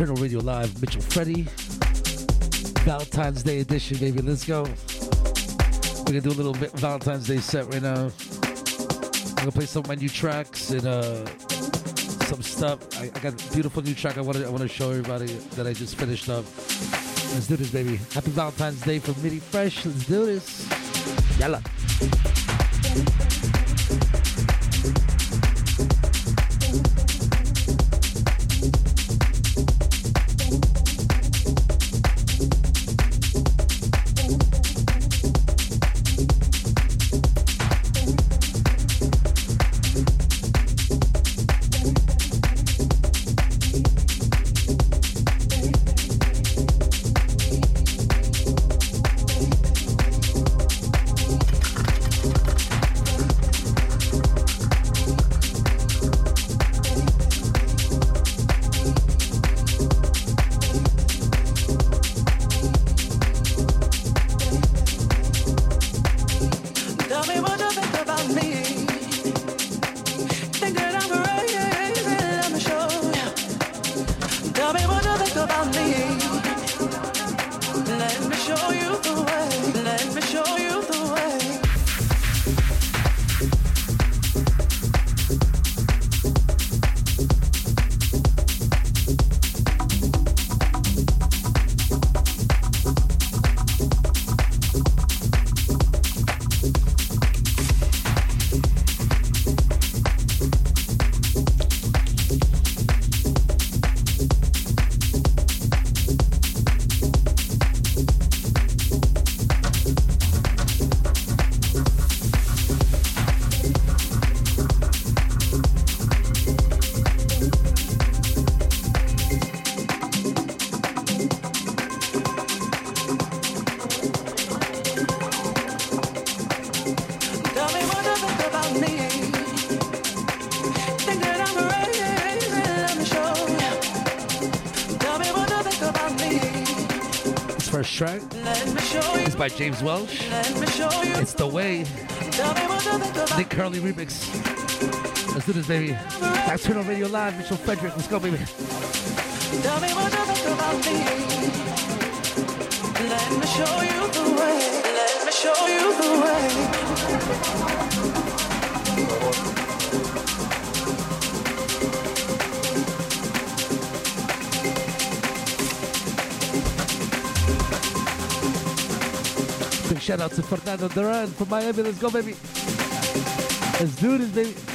Is Radio Live, Mitchell Freddy. Valentine's Day edition, baby. Let's go. We're gonna do a little Valentine's Day set right now. I'm gonna play some of my new tracks and uh, some stuff. I, I got a beautiful new track I want to I want to show everybody that I just finished up. Let's do this, baby. Happy Valentine's Day from Midi Fresh. Let's do this. Yalla. By James Welsh. It's The Way. Nick Curly remix. Let's do this, baby. Nocturnal Radio Live, Mitchell Frederick. Let's go, baby. Tell me what you think about me. Let me show you the way. Let me show you the way. Shout out to Fernando Duran from Miami. Let's go, baby. Let's do this, baby.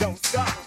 don't stop.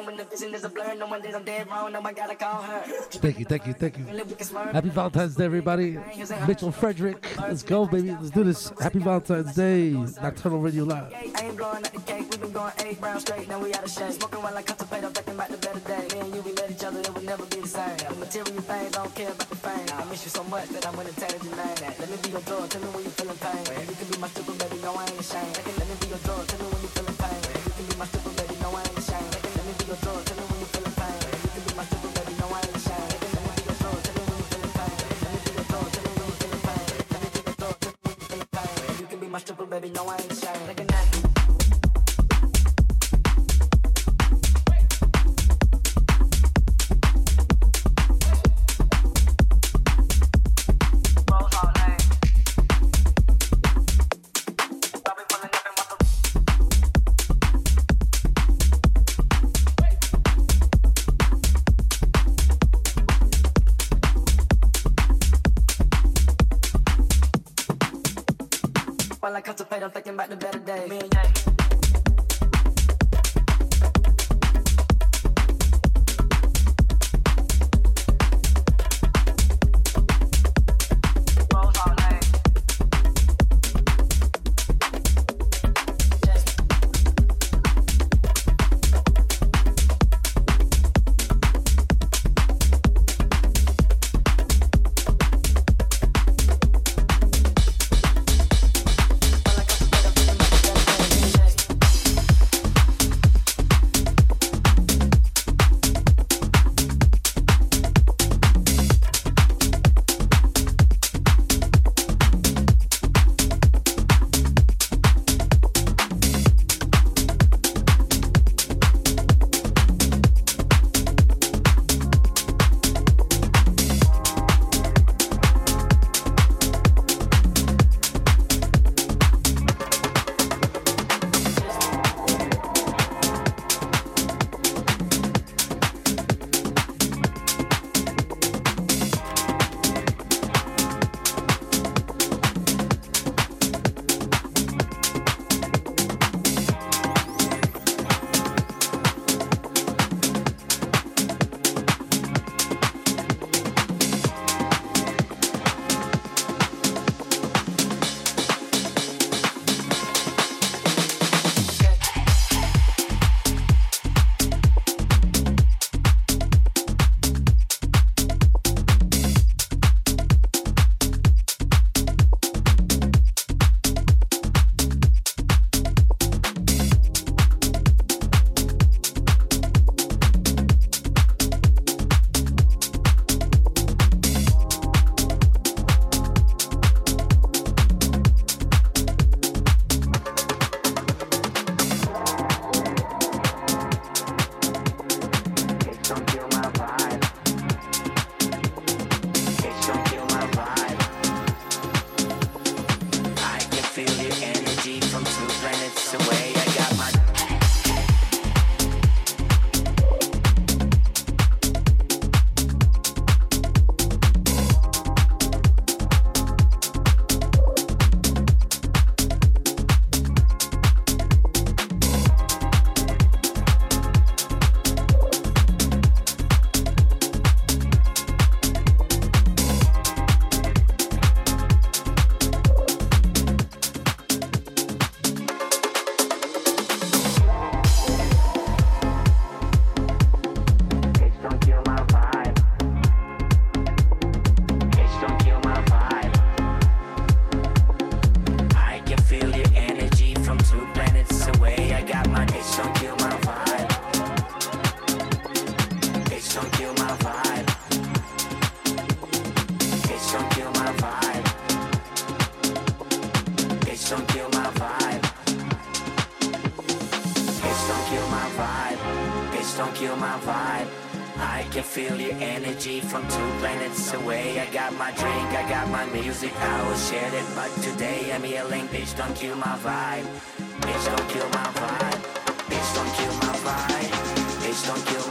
In when the vision is a blur. No one that I'm dead wrong. No, I gotta call her. Thank you, thank you, thank you. Happy Valentine's Day, everybody. Mitchell Frederick. Let's go, baby. Let's do this. Happy Valentine's Day. Nocturnal Radio Live. I ain't blowing the cake. We've been going eight rounds straight. Now we out of shape. Smoking while I contemplate. I'm thinking about the better day. Me and you, we met each other. It would never be the same. Material things, I don't care about the fame. I miss you so much that I'm gonna tell you name. Let me be your drug. Tell me when you feeling pain. You can be my super baby. No, I ain't ashamed. Let me be your drug. Tell me when you feeling pain. Super baby. No, I ain't ashamed. Feel your energy from two planets away. I got my drink, I got my music, I will share it. But today I'm yelling, bitch, don't kill my vibe. Bitch, don't kill my vibe. Bitch, don't kill my vibe. Bitch, don't kill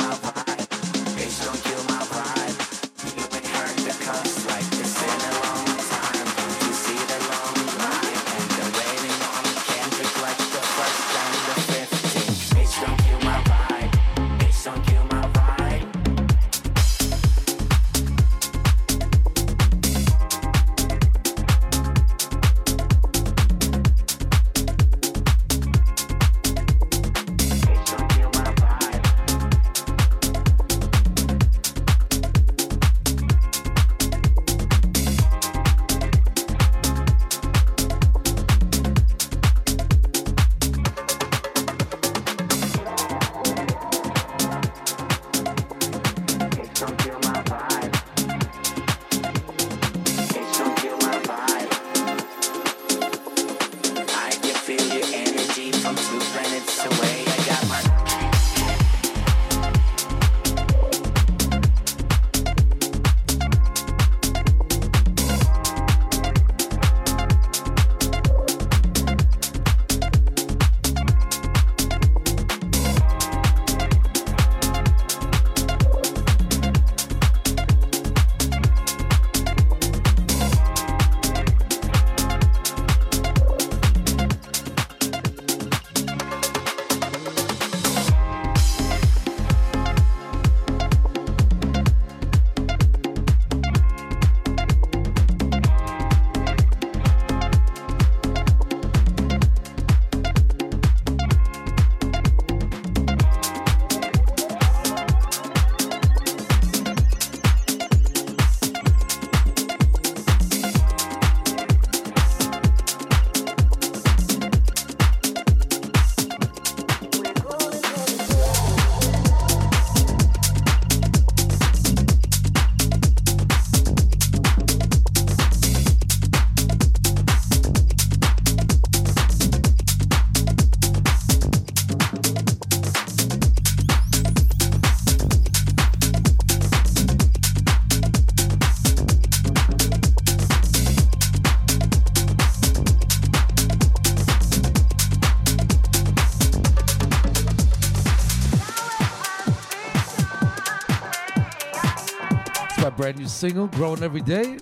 single, Growing Every Day,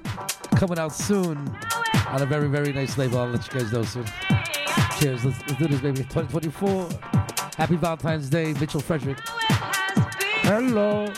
coming out soon on a very, very nice label. I'll let you guys know soon. Cheers. Let's, let's do this, baby. 2024. Happy Valentine's Day, Mitchell Frederick. Hello.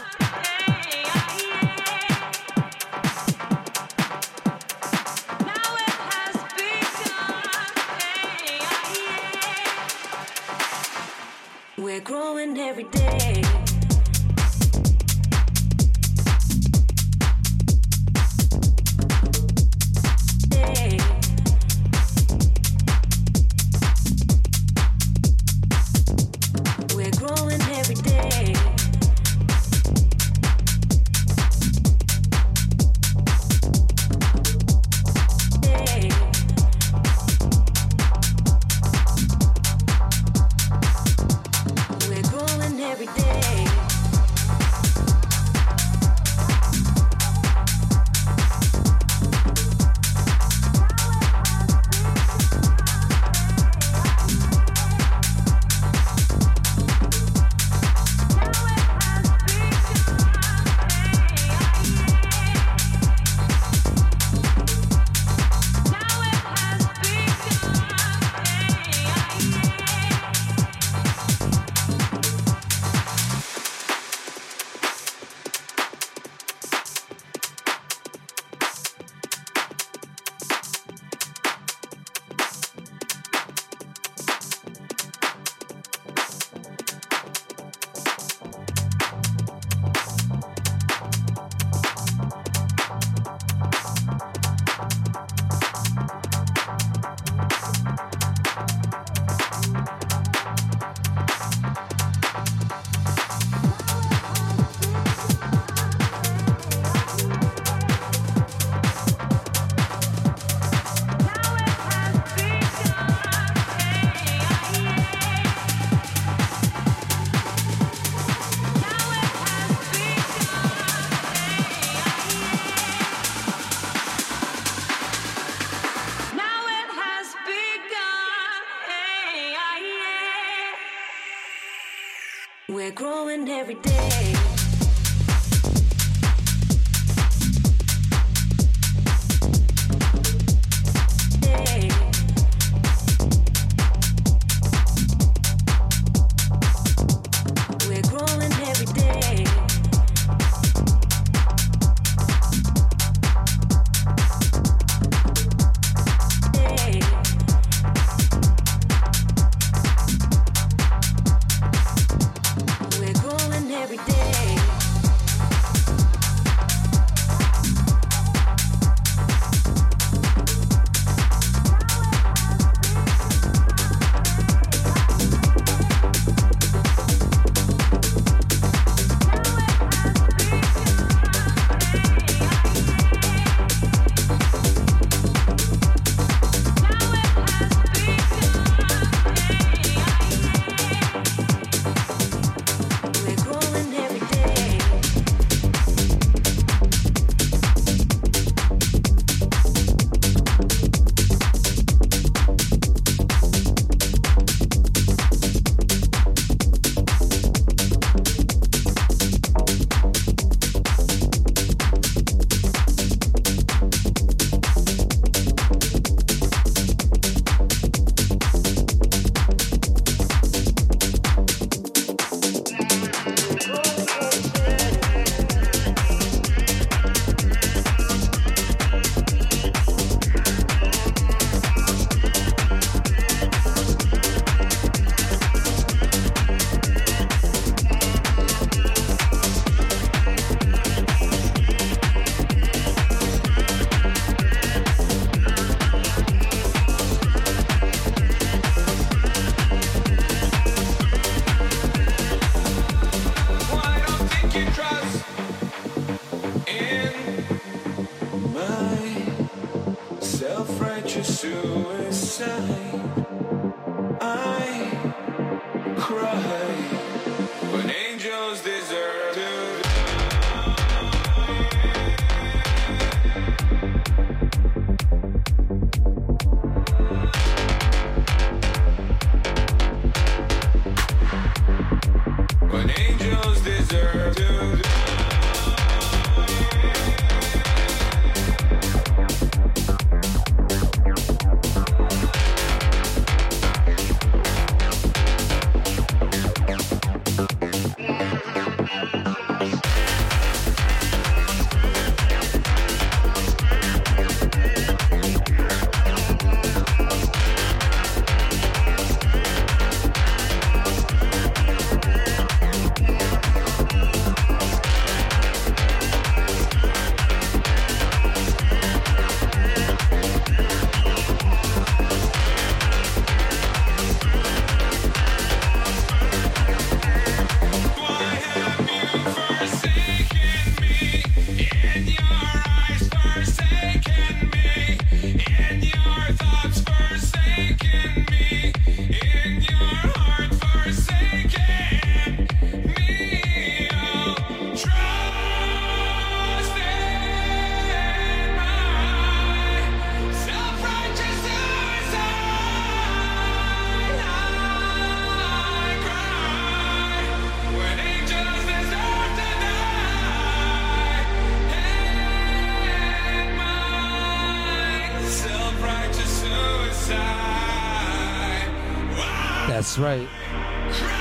Right.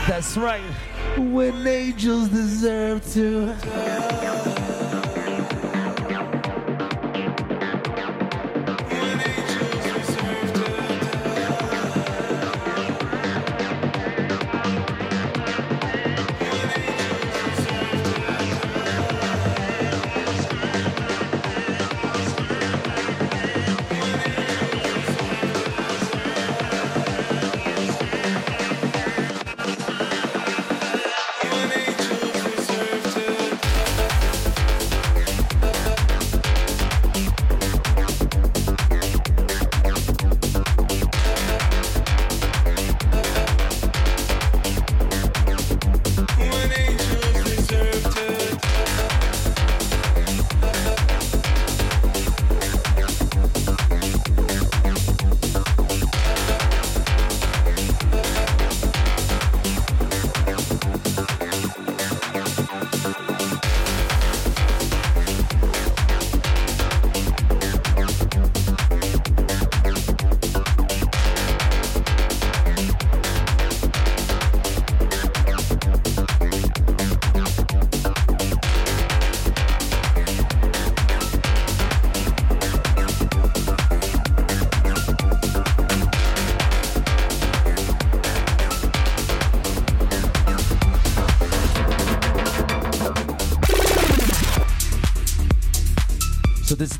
That's right. When angels deserve to.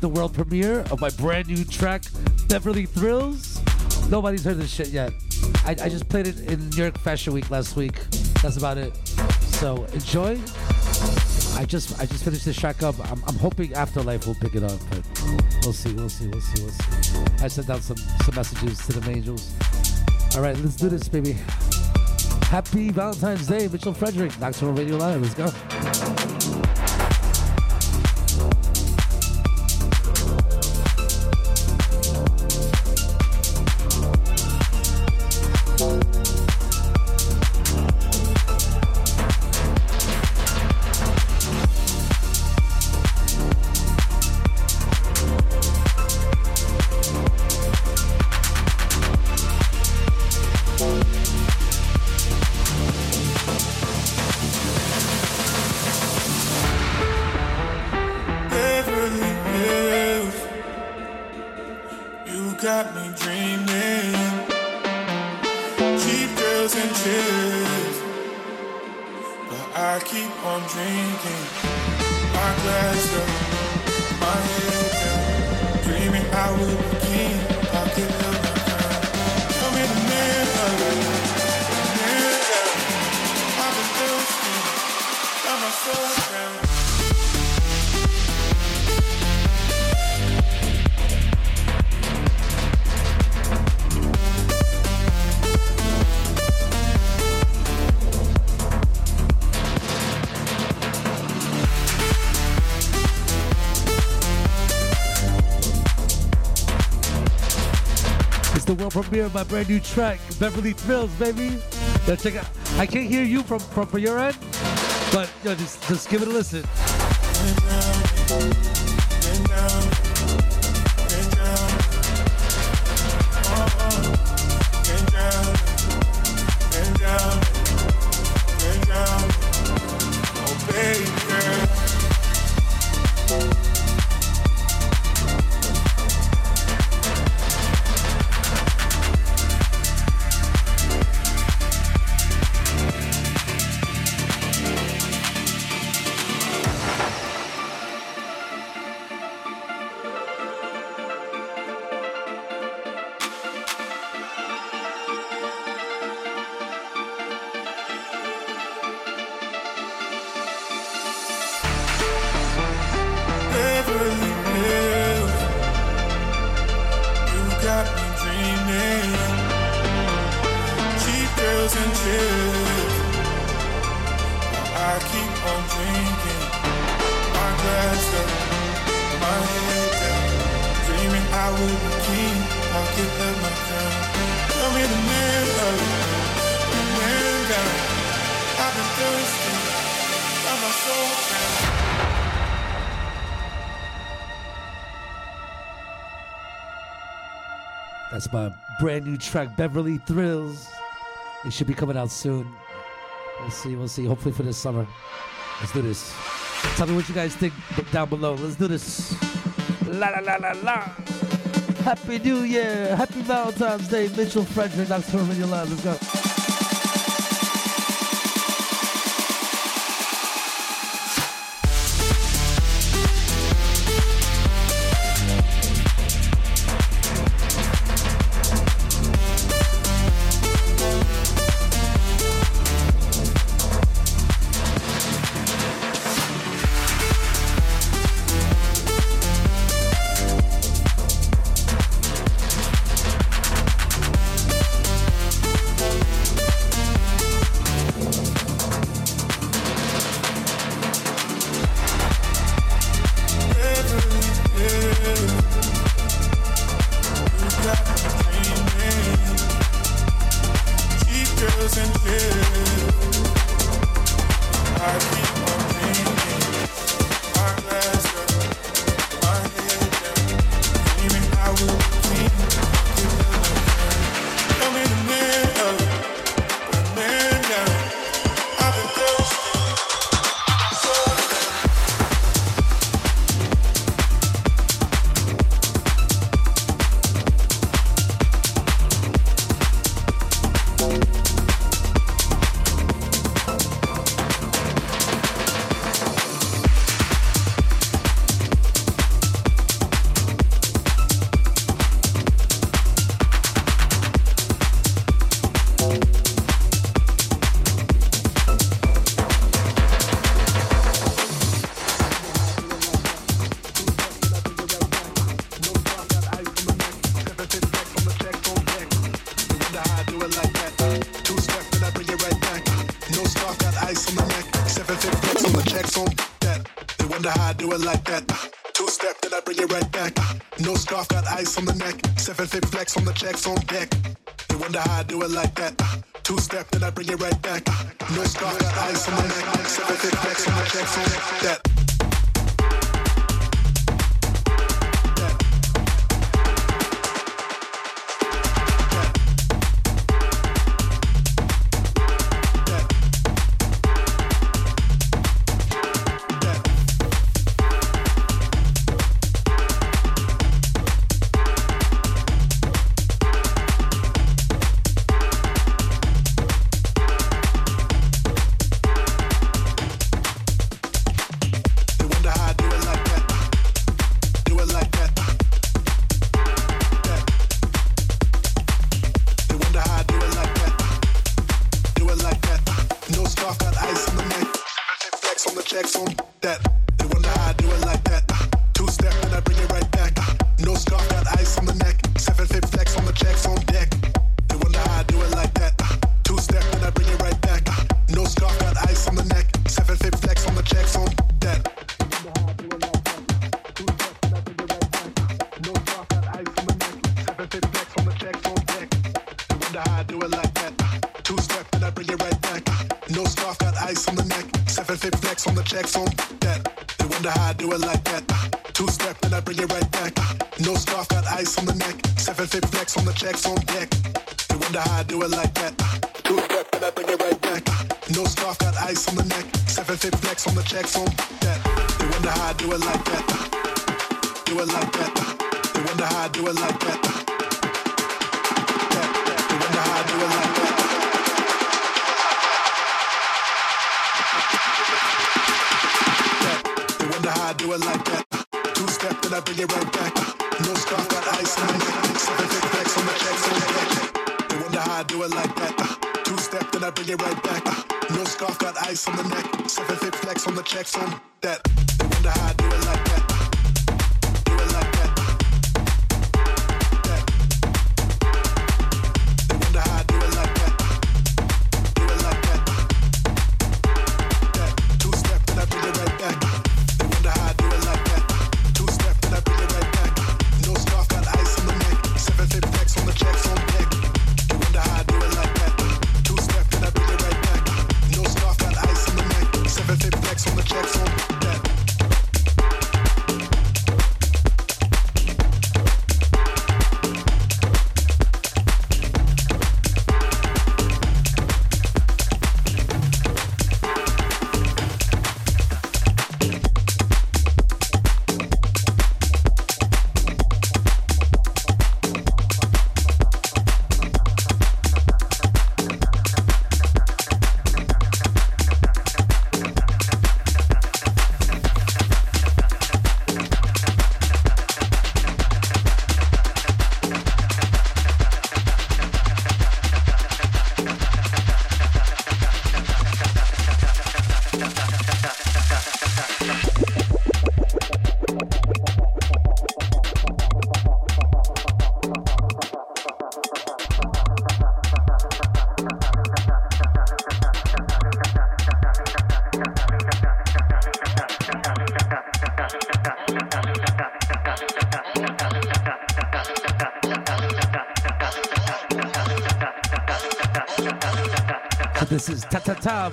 The world premiere of my brand new track, Beverly Thrills. Nobody's heard this shit yet. I, I just played it in New York Fashion Week last week. That's about it. So enjoy. I just I just finished this track up. I'm, I'm hoping Afterlife will pick it up, but we'll see, we'll see, we'll see, we'll see. I sent out some some messages to the angels. All right, let's do this, baby. Happy Valentine's Day, Mitchell Frederick, Nocturnal Radio Live. Let's go. The world premiere of my brand new track, Beverly Thrills, baby. Yo, check out. I can't hear you from from, from your end, but yo, just just give it a listen. New track, Beverly Thrills. It should be coming out soon. We'll see. We'll see. Hopefully for this summer. Let's do this. Tell me what you guys think down below. Let's do this. La la la la la. Happy New Year. Happy Valentine's Day. Mitchell Frederick, Nocturnal Radio Live. Let's go.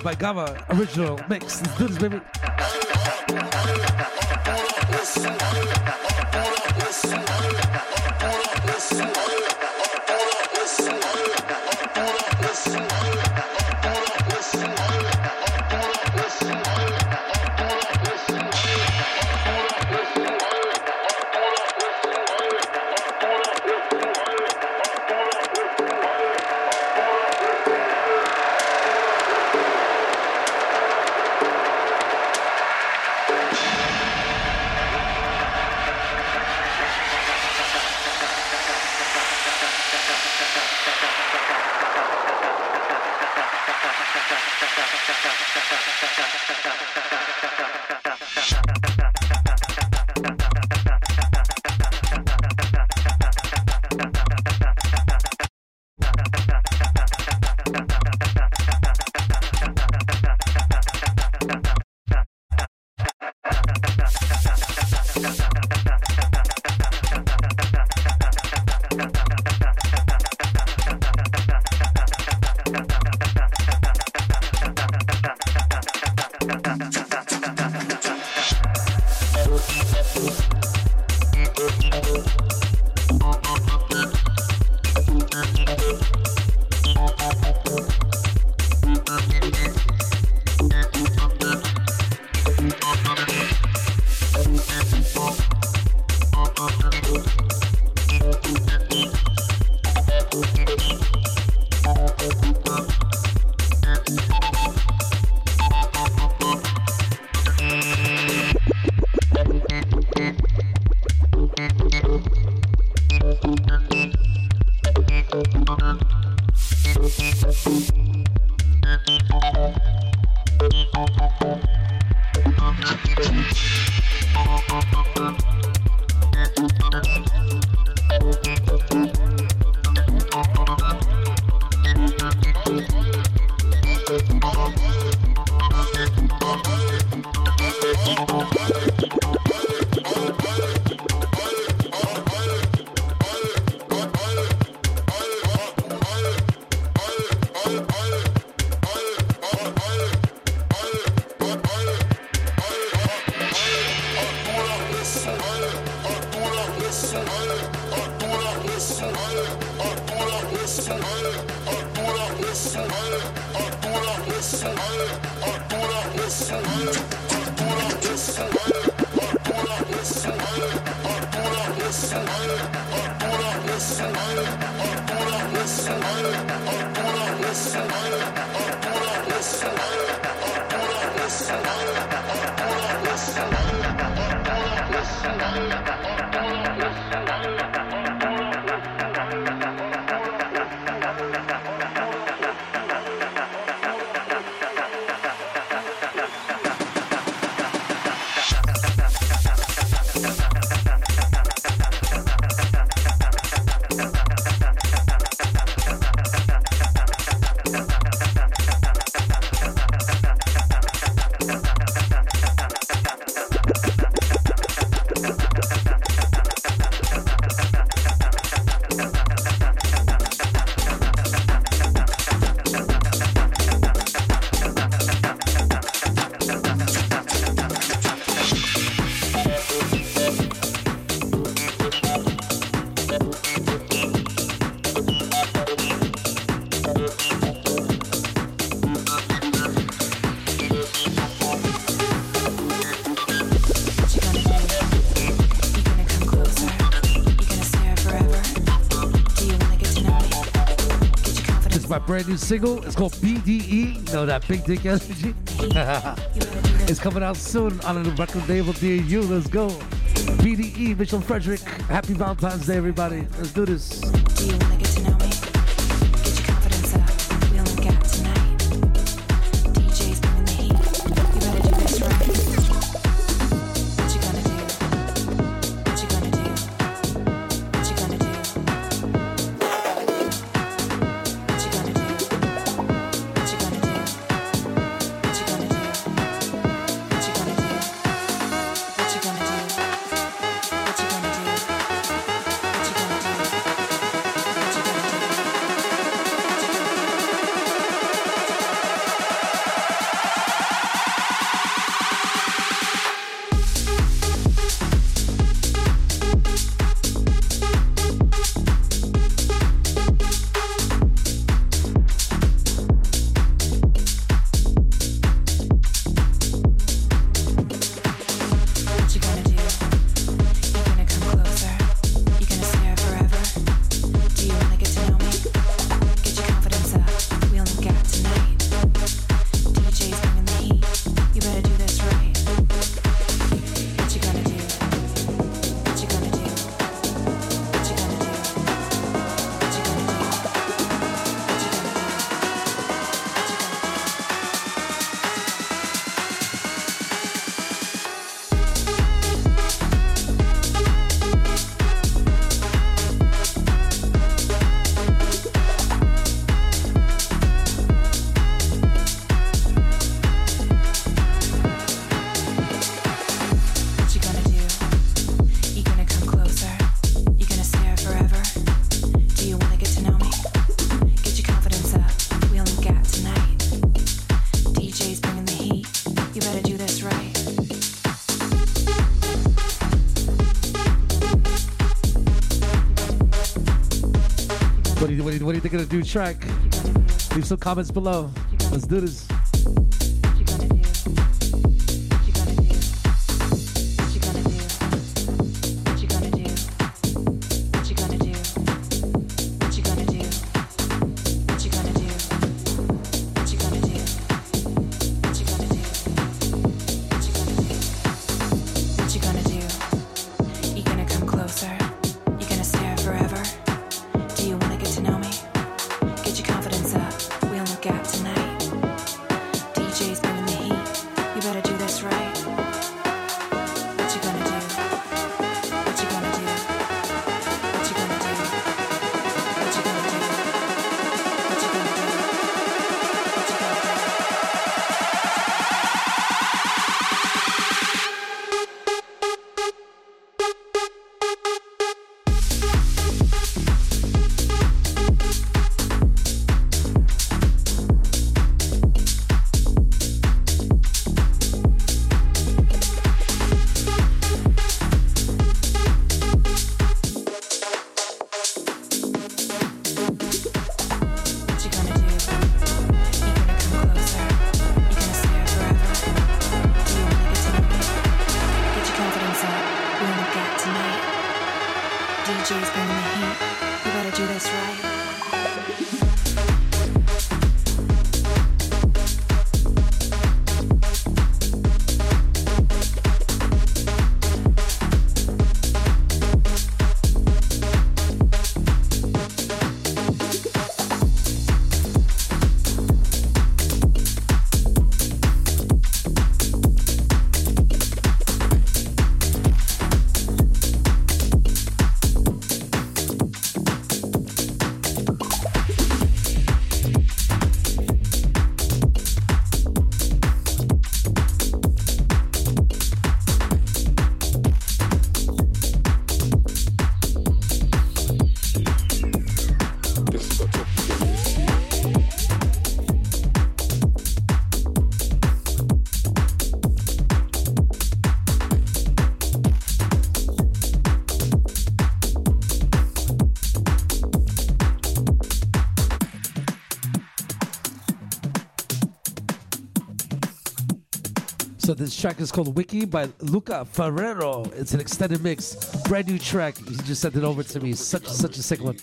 By Gava original mix. As good as baby. brand new single. It's called BDE. Know that big dick energy? it's coming out soon on a record label Dau. Let's go. BDE, Mitchell Frederick. Happy Valentine's Day, everybody. Let's do this. New track? Leave some comments below. Let's do this. This track is called Wiki by Luca Ferrero. It's an extended mix, brand new track. He just sent it over to me. Such such a sick one.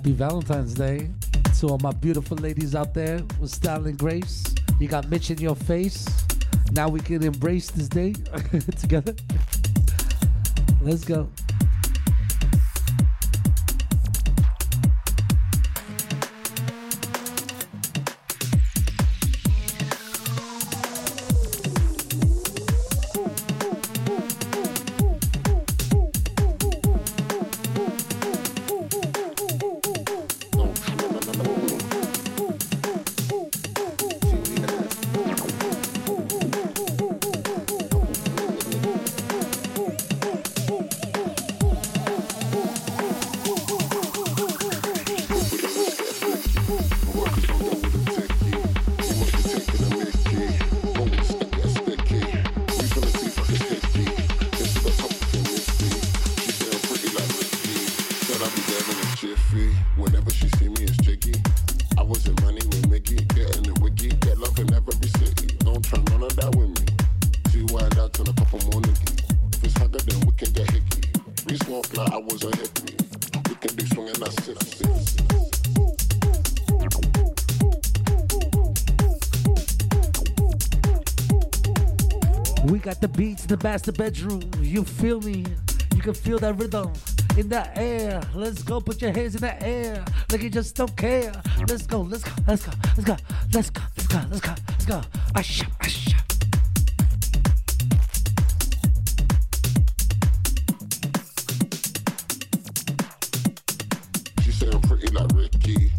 Happy Valentine's Day to all my beautiful ladies out there with style and grace. You got Mitch in your face. Now we can embrace this day together. Let's go. the master bedroom. You feel me? You can feel that rhythm in the air. Let's go, put your hands in the air. Like you just don't care. Let's go, let's go, let's go, let's go, let's go, let's go, let's go, let's go. Asha, asha. She said I'm pretty like Ricky.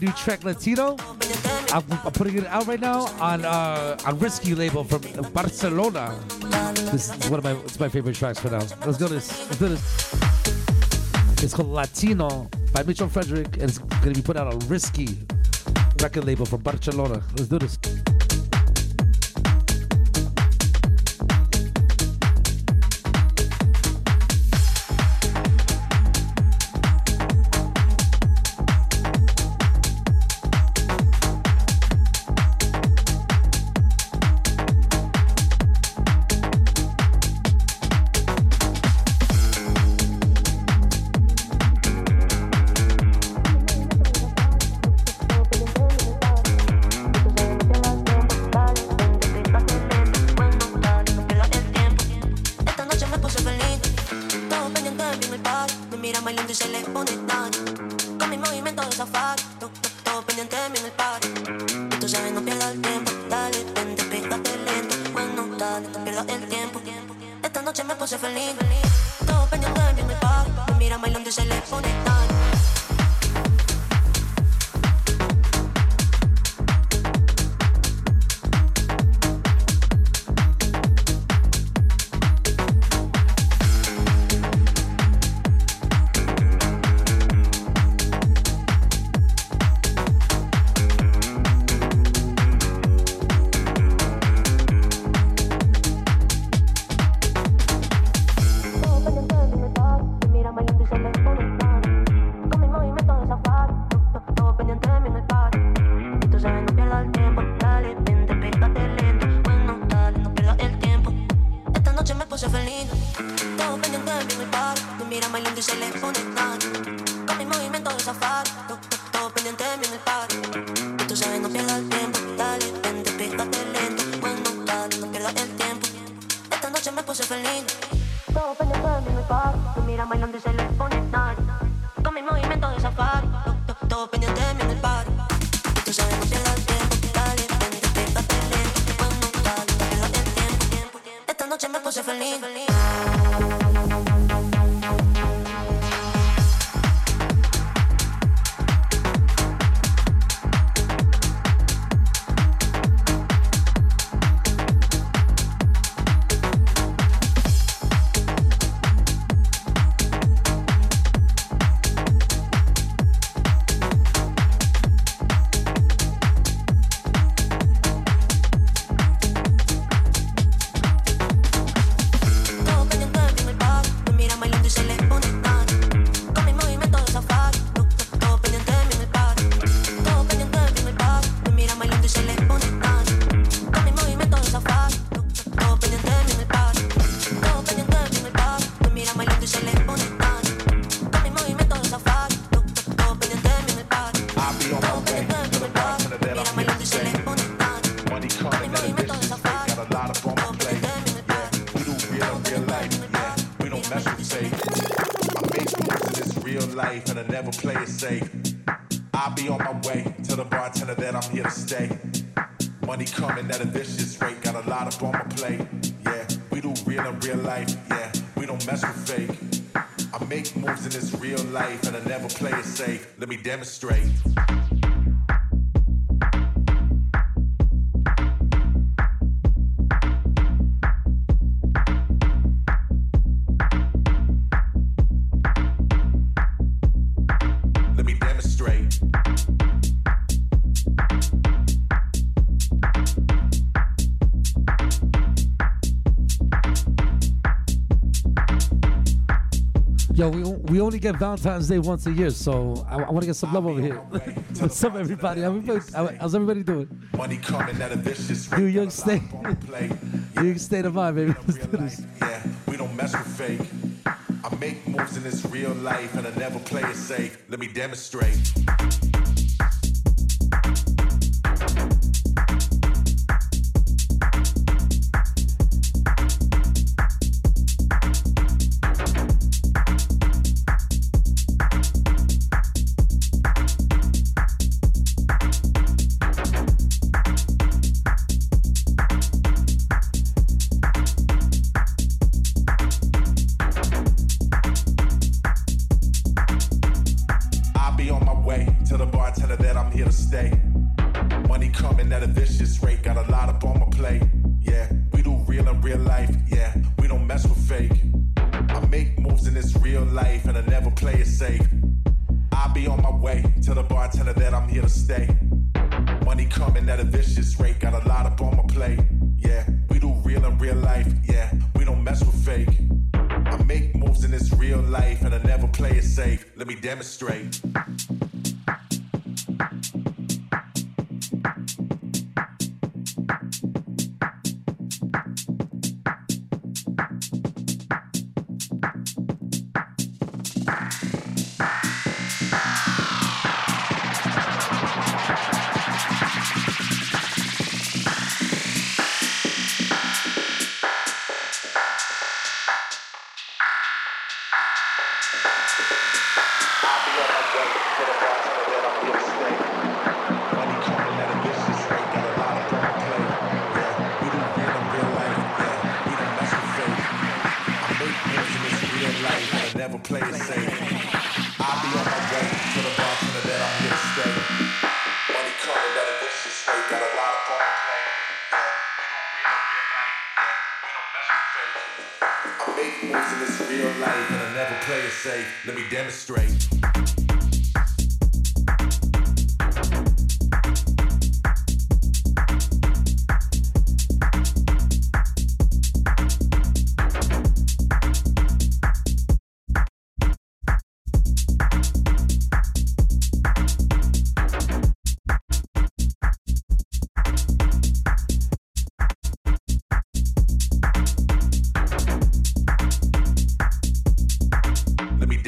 do Trek Latino. I'm, I'm, putting it out right now on uh, on Risky label from Barcelona. This is one of my it's my favorite tracks for now. Let's go this. Let's do this. It's called Latino by Mitchell Frederick, and it's gonna be put out on Risky record label from Barcelona. Let's do this. say, let me demonstrate. Wednesday once a year, so I, I want to get some love over here. What's up, everybody? everybody how's everybody doing? Money coming at a vicious New York State. New York State of mind, baby. Let's do this. Yeah, we don't mess with fake. I make moves in this real life and I never play it safe. Let me demonstrate.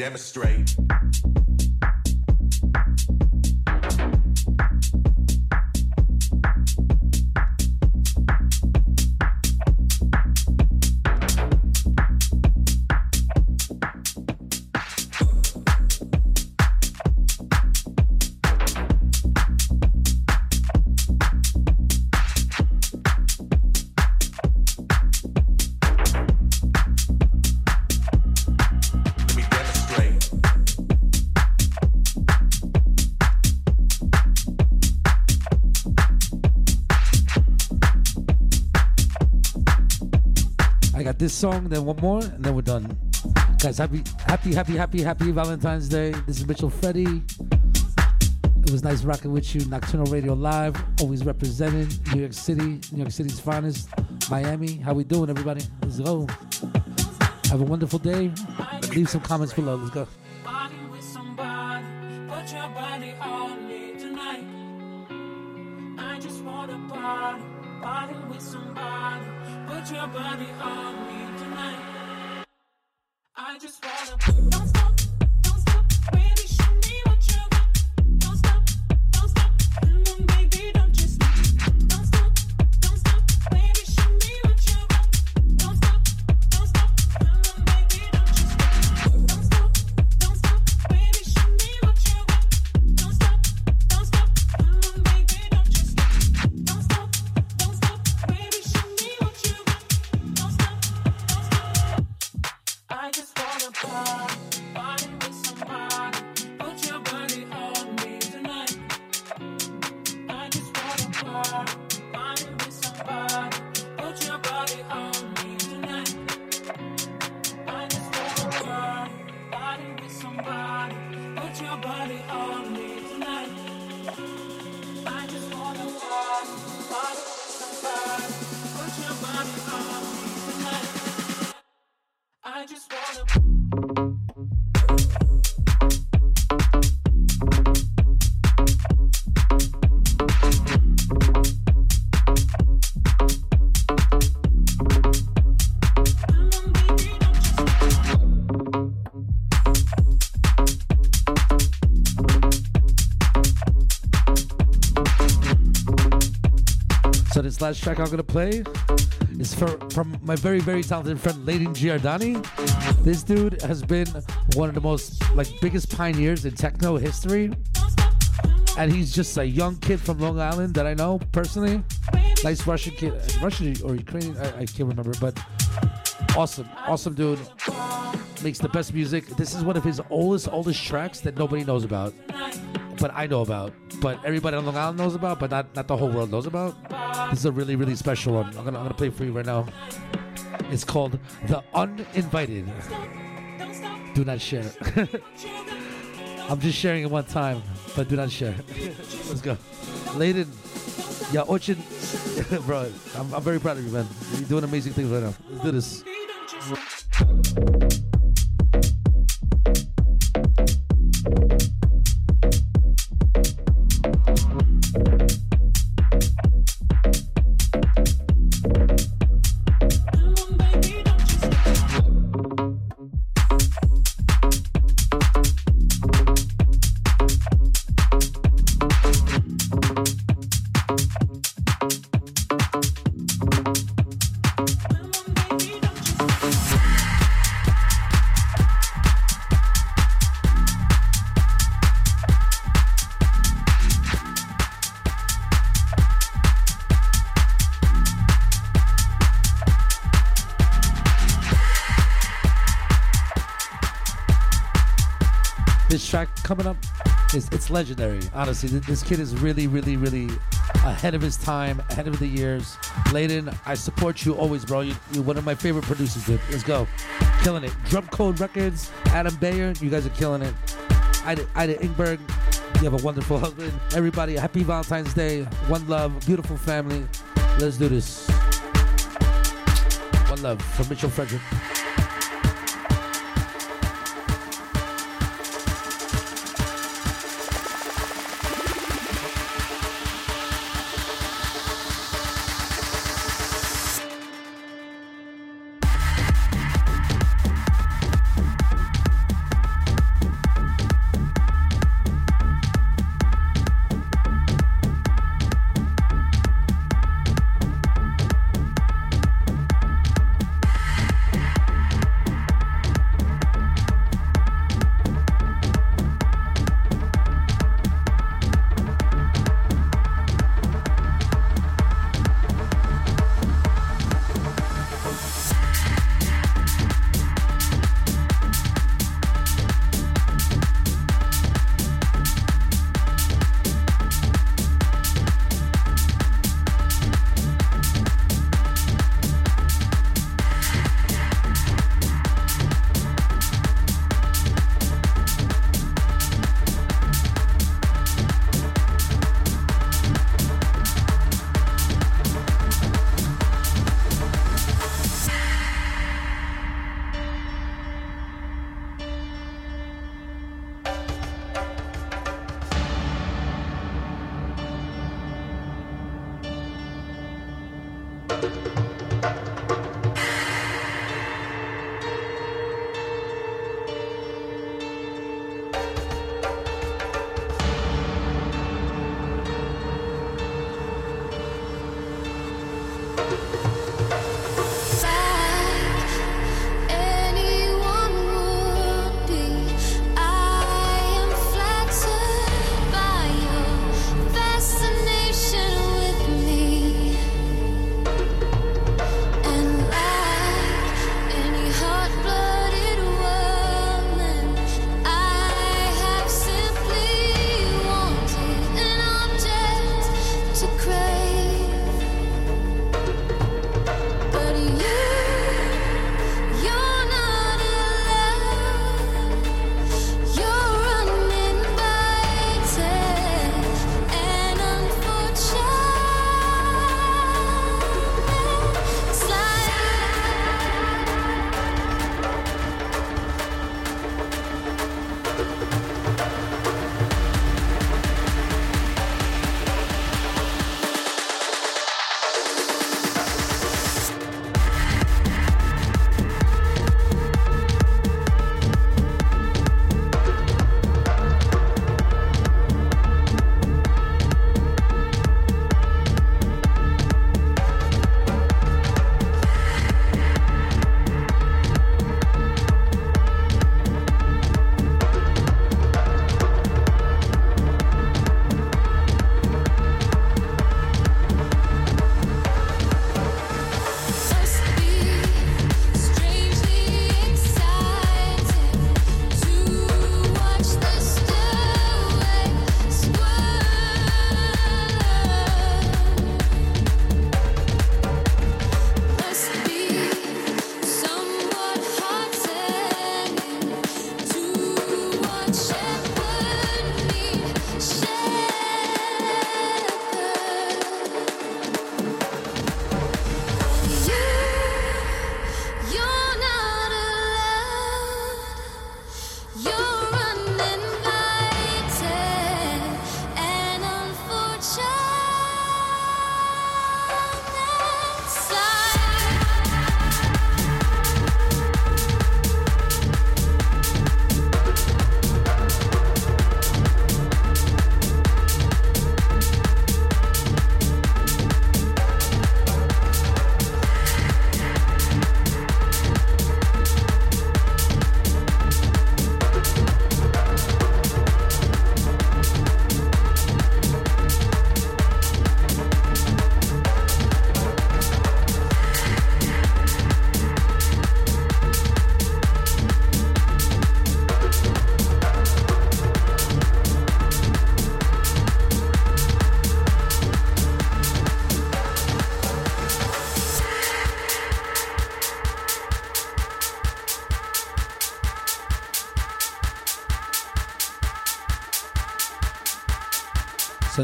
demonstrate. song, then one more, and then we're done. Guys, happy, happy, happy, happy, happy Valentine's Day. This is Mitchell Freddy. It was nice rocking with you. Nocturnal Radio Live, always representing New York City, New York City's finest, Miami. How we doing, everybody? Let's go. Have a wonderful day. Leave some comments below. Let's go. Last track I'm gonna play is for from my very very talented friend Layton Giordani. This dude has been one of the most like biggest pioneers in techno history, and he's just a young kid from Long Island that I know personally. Nice Russian kid, Russian or Ukrainian, I, I can't remember, but awesome, awesome dude. Makes the best music. This is one of his oldest oldest tracks that nobody knows about, but I know about. But everybody on Long Island knows about, but not not the whole world knows about. This is a really really special one. I'm gonna I'm gonna play for you right now. It's called The Uninvited. Do not share. I'm just sharing it one time, but do not share. Let's go. Layton, yeah, Ochin, bro, I'm, I'm very proud of you, man. You're doing amazing things right now. Let's do this. This track coming up is it's legendary. Honestly, this kid is really, really, really ahead of his time, ahead of the years. Layton, I support you always, bro. You, you're one of my favorite producers, dude. Let's go, killing it. Drum Code Records, Adam Beyer, you guys are killing it. Ida, Ida Engberg, you have a wonderful husband. Everybody, happy Valentine's Day. One love, beautiful family. Let's do this. One love from Mitchell Frederick.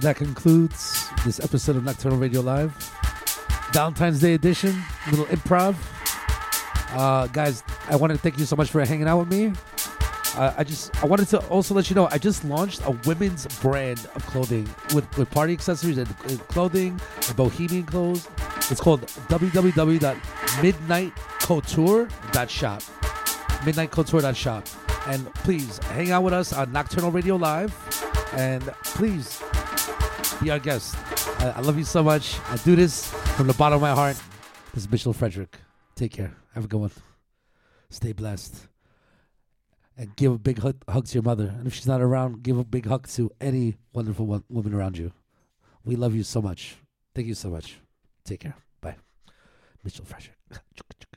That concludes this episode of Nocturnal Radio Live. Valentine's Day edition, little improv. Uh, guys, I want to thank you so much for hanging out with me. Uh, I just I wanted to also let you know I just launched a women's brand of clothing with, with party accessories and, and clothing and bohemian clothes. It's called www.midnightcouture.shop. Midnightcouture.shop. And please hang out with us on Nocturnal Radio Live. And please be our guest. I, I love you so much. I do this from the bottom of my heart. This is Mitchell Frederick. Take care. Have a good one. Stay blessed. And give a big hug, hug to your mother. And if she's not around, give a big hug to any wonderful wo- woman around you. We love you so much. Thank you so much. Take care. Bye. Mitchell Frederick.